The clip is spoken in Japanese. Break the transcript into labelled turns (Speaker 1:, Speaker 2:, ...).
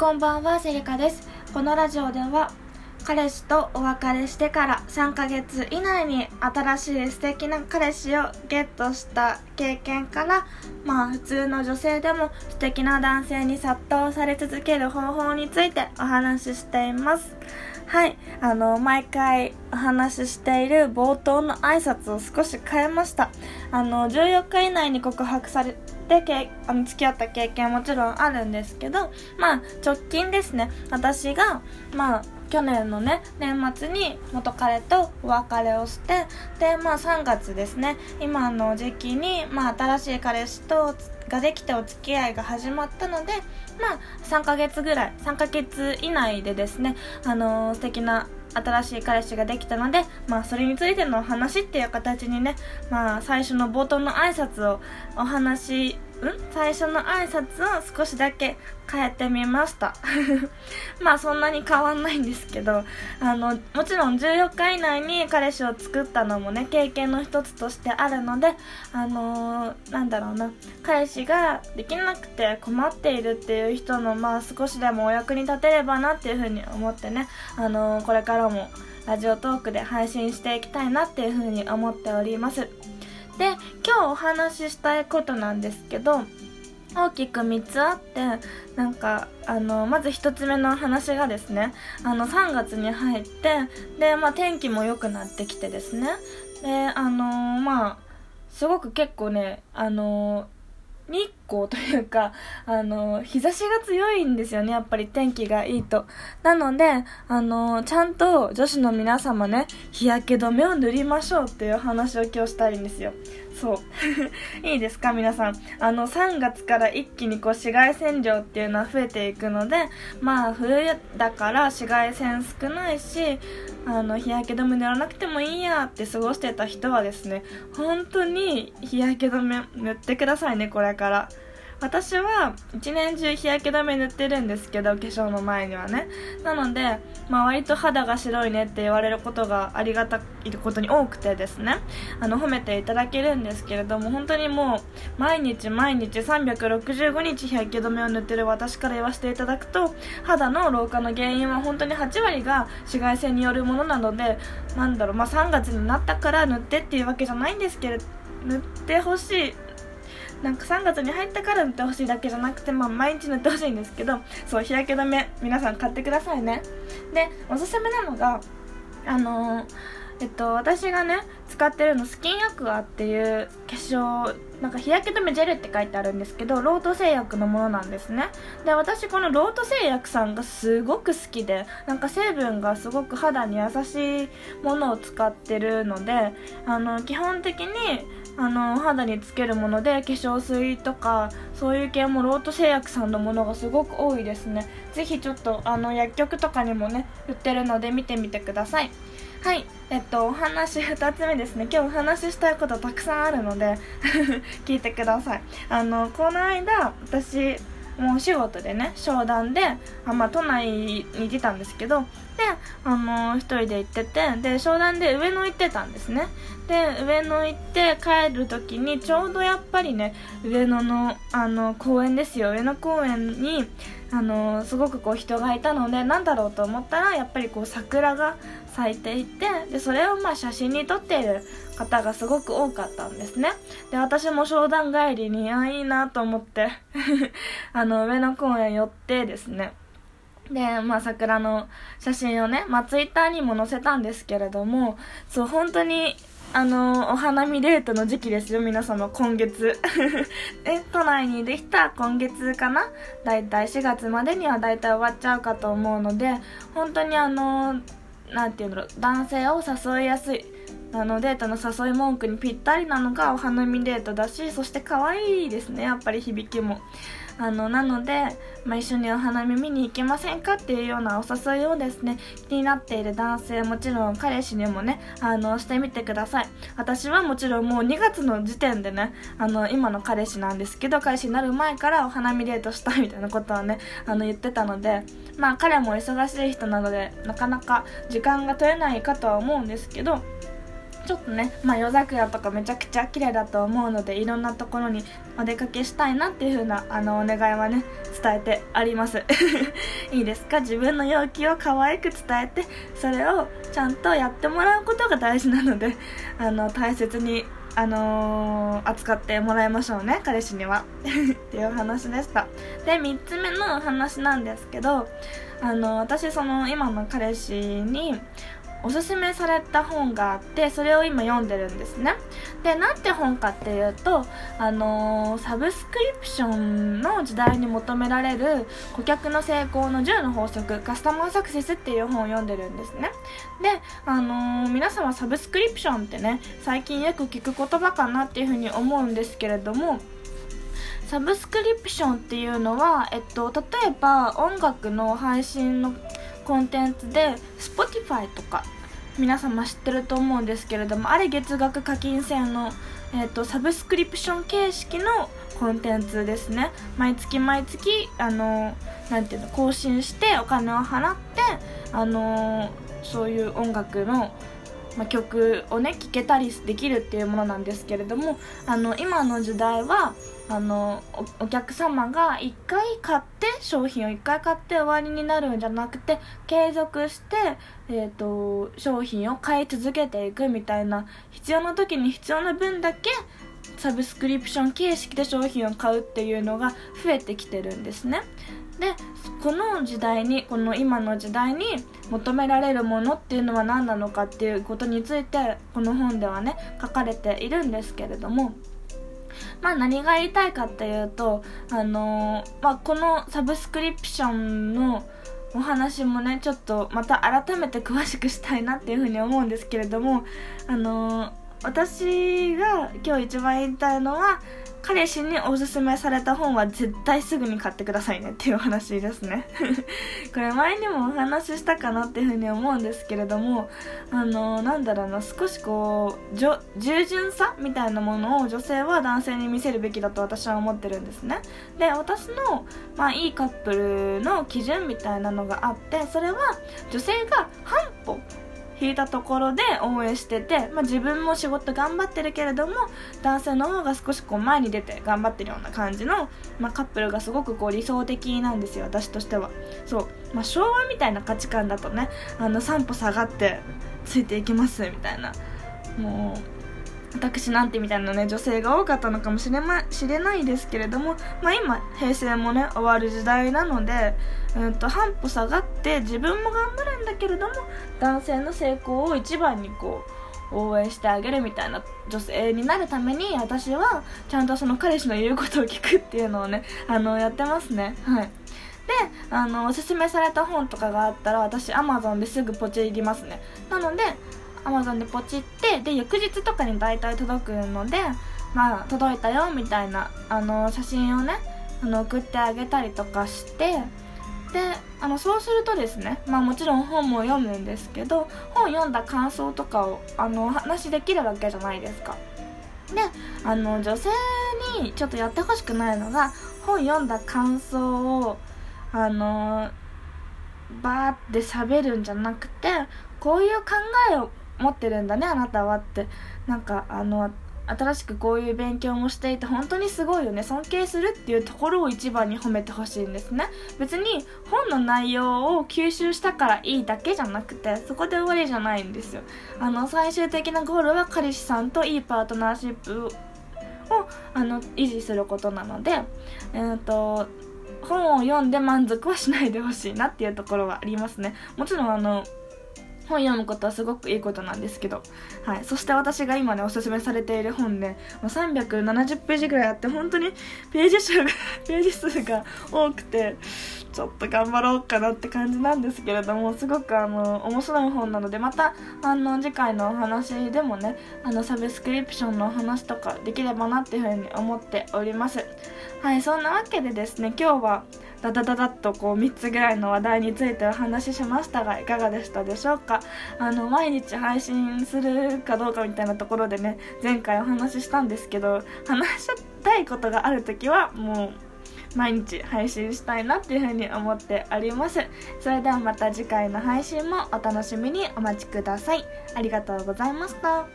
Speaker 1: こんばんはセリカですこのラジオでは彼氏とお別れしてから3ヶ月以内に新しい素敵な彼氏をゲットした経験からまあ普通の女性でも素敵な男性に殺到され続ける方法についてお話ししています。はい。あの毎回お話ししている冒頭の挨拶を少し変えましたあの14日以内に告白されてけあの付き合った経験もちろんあるんですけどまあ直近ですね。私がまあ去年のね年末に元彼とお別れをしてでまあ3月ですね。今の時期に、まあ、新しい彼氏とができてお付き合いが始まったのでまあ3ヶ月ぐらい3ヶ月以内でですねあのー、素敵な新しい彼氏ができたので、まあ、それについての話っていう形にね、まあ、最初の冒頭の挨拶をお話ん最初の挨拶を少しだけ変えてみました。まあそんなに変わんないんですけどあのもちろん14日以内に彼氏を作ったのもね経験の一つとしてあるのであのー、なんだろうな。彼氏ができなくて困っているっていう人のまあ少しでもお役に立てればなっていうふうに思ってねあのー、これからもラジオトークで配信していきたいなっていうふうに思っております。で今日お話ししたいことなんですけど大きく3つあってなんかあのまず1つ目の話がですねあの3月に入ってで、まあ、天気も良くなってきてですね。であのまあすごく結構ねあの日光というか、あの、日差しが強いんですよね、やっぱり天気がいいと。なので、あの、ちゃんと女子の皆様ね、日焼け止めを塗りましょうっていう話を今日したいんですよ。そう。いいですか皆さん。あの、3月から一気にこう紫外線量っていうのは増えていくので、まあ冬だから紫外線少ないし、あの、日焼け止め塗らなくてもいいやって過ごしてた人はですね、本当に日焼け止め塗ってくださいね、これから。私は一年中日焼け止め塗ってるんですけど化粧の前にはね。なので、まあ、割と肌が白いねって言われることがありがたいことに多くてですね。あの褒めていただけるんですけれども本当にもう毎日毎日365日日焼け止めを塗ってる私から言わせていただくと肌の老化の原因は本当に8割が紫外線によるものなのでなんだろう、まあ、3月になったから塗ってっていうわけじゃないんですけれど塗ってほしいなんか3月に入ったから塗ってほしいだけじゃなくて、まあ、毎日塗ってほしいんですけどそう日焼け止め皆さん買ってくださいね。でおすすめなのがあのー、えっと私がね使ってるのスキンアクアっていう化粧なんか日焼け止めジェルって書いてあるんですけどロート製薬のものなんですね。で私このロート製薬さんがすごく好きでなんか成分がすごく肌に優しいものを使ってるのであの基本的にあの肌につけるもので化粧水とかそういう系もロート製薬さんのものがすごく多いですね。ぜひちょっとあの薬局とかにもね売ってるので見てみてください。はい。えっとお話2つ目ですね。今日お話ししたいことたくさんあるので 聞いてください。あのこの間私もうお仕事でね商談であ、まあ、都内に出たんですけどであの一人で行っててで商談で上野行ってたんですね。で上野行って帰る時にちょうどやっぱりね上野のあの公園ですよ。上野公園にあのすごくこう人がいたのでなんだろうと思ったらやっぱりこう桜が咲いていてでそれをまあ写真に撮っている方がすごく多かったんですね。で私も商談帰りにあいいなと思って あの上野公園寄ってですね。で、まあ、桜の写真をね、まあ、ツイッターにも載せたんですけれども、そう、本当にあのお花見デートの時期ですよ、皆様、今月。え、都内にできた今月かな？だいたい4月までにはだいたい終わっちゃうかと思うので、本当にあのなんていうんだろう、男性を誘いやすい。あのデートの誘い文句にぴったりなのがお花見デートだしそして可愛いですねやっぱり響きも。あのなので、まあ、一緒にお花見見に行きませんかっていうようなお誘いをですね気になっている男性もちろん彼氏にもねあのしてみてください。私はもちろんもう2月の時点でねあの今の彼氏なんですけど彼氏になる前からお花見デートしたみたいなことはねあの言ってたのでまあ彼も忙しい人なのでなかなか時間が取れないかとは思うんですけどちょっとね、まあ、夜桜とかめちゃくちゃ綺麗だと思うのでいろんなところにお出かけしたいなっていう風なあのお願いはね伝えてあります。いいですか？自分の要求を可愛く伝えてそれをちゃんとやってもらうことが大事なのであの大切にあのー、扱ってもらいましょうね彼氏には。っていう話でした。で3つ目のお話なんですけどあの私その今の彼氏におすすめされた本があってそれを今読んでるんですね。でなんて本かっていうとあのー、サブスクリプションの時代に求められる顧客の成功の10の法則カスタマーサクセスっていう本を読んでるんですね。であのー、皆様サブスクリプションってね最近よく聞く言葉かなっていうふうに思うんですけれどもサブスクリプションっていうのは、えっと、例えば音楽の配信のコンテンツで Spotify とか皆様知ってると思うんですけれどもあれ月額課金制の、えーと、サブスクリプション形式のコンテンツですね。毎月毎月あのなていうの更新してお金を払ってあのそういう音楽のま、曲をね聴けたりできるっていうものなんですけれどもあの今の時代はあのお客様が1回買って商品を1回買って終わりになるんじゃなくて継続して、えーと、商品を買い続けていくみたいな必要な時に必要な分だけサブスクリプション形式で商品を買うっていうのが増えてきてるんですね。でこの時代にこの今の時代に求められるものっていうのは何なのかっていうことについてこの本ではね書かれているんですけれどもまあ何が言いたいかっていうと、あのー、まあこのサブスクリプションのお話もね、ちょっとまた改めて詳しくしたいなっていうふうに思うんですけれども、あのー、私が今日一番言いたいのは、彼氏におすすめされた本は絶対すぐに買ってくださいねっていうお話ですね。これ前にもお話ししたかなっていうふうに思うんですけれどもあのなんだろうな少しこうじょ従順さみたいなものを女性は男性に見せるべきだと私は思ってるんですね。で私の、まあ、いいカップルの基準みたいなのがあってそれは女性が半歩引いたところで応援してて、まあ、自分も仕事頑張ってるけれども男性の方が少しこう前に出て頑張ってるような感じの、まあ、カップルがすごくこう理想的なんですよ私としては。そう、まあ、昭和みたいな価値観だとねあの3歩下がってついていきますみたいな。もう私なんてみたいなね女性が多かったのかもしれ,、ま、しれないですけれども、まあ、今平成もね終わる時代なので、うんと、半歩下がって自分も頑張るんだけれども男性の成功を一番にこう応援してあげるみたいな女性になるために私はちゃんとその彼氏の言うことを聞くっていうのをねあのやってますね。はい。であのおすすめされた本とかがあったら私 Amazon ですぐポチりますね。なのでアマゾンでポチってで翌日とかに大体届くのでまあ届いたよみたいなあの写真をねあの送ってあげたりとかしてであのそうするとですね、まあ、もちろん本も読むんですけど本読んだ感想とかをあの話できるわけじゃないですか。であの女性にちょっとやってほしくないのが本読んだ感想をあのバーって喋るんじゃなくてこういう考えを持ってるんだねあなたはって。なんかあの新しくこういう勉強もしていて本当にすごいよね。尊敬するっていうところを一番に褒めてほしいんですね。別に本の内容を吸収したからいいだけじゃなくてそこで終わりじゃないんですよ。あの最終的なゴールは彼氏さんといいパートナーシップをあの維持することなのでえっ、ー、と本を読んで満足はしないでほしいなっていうところはありますね。もちろんあの本読むことはすごくいいことなんですけど、はい、そして私が今ねおすすめされている本ね370ページぐらいあって本当にページ数が ページ数が多くてちょっと頑張ろうかなって感じなんですけれどもすごくあの面白い本なのでまたあの次回のお話でもねあのサブスクリプションのお話とかできればなっていうふうに思っております。はい。そんなわけでですね今日はダダダダッとこう3つぐらいの話題についてお話ししましたがいかがでしたでしょうか？あの毎日配信するかどうかみたいなところでね前回お話ししたんですけど話したいことがある時はもう毎日配信したいなっていうふうに思っております。それではまた次回の配信もお楽しみにお待ちください。ありがとうございました。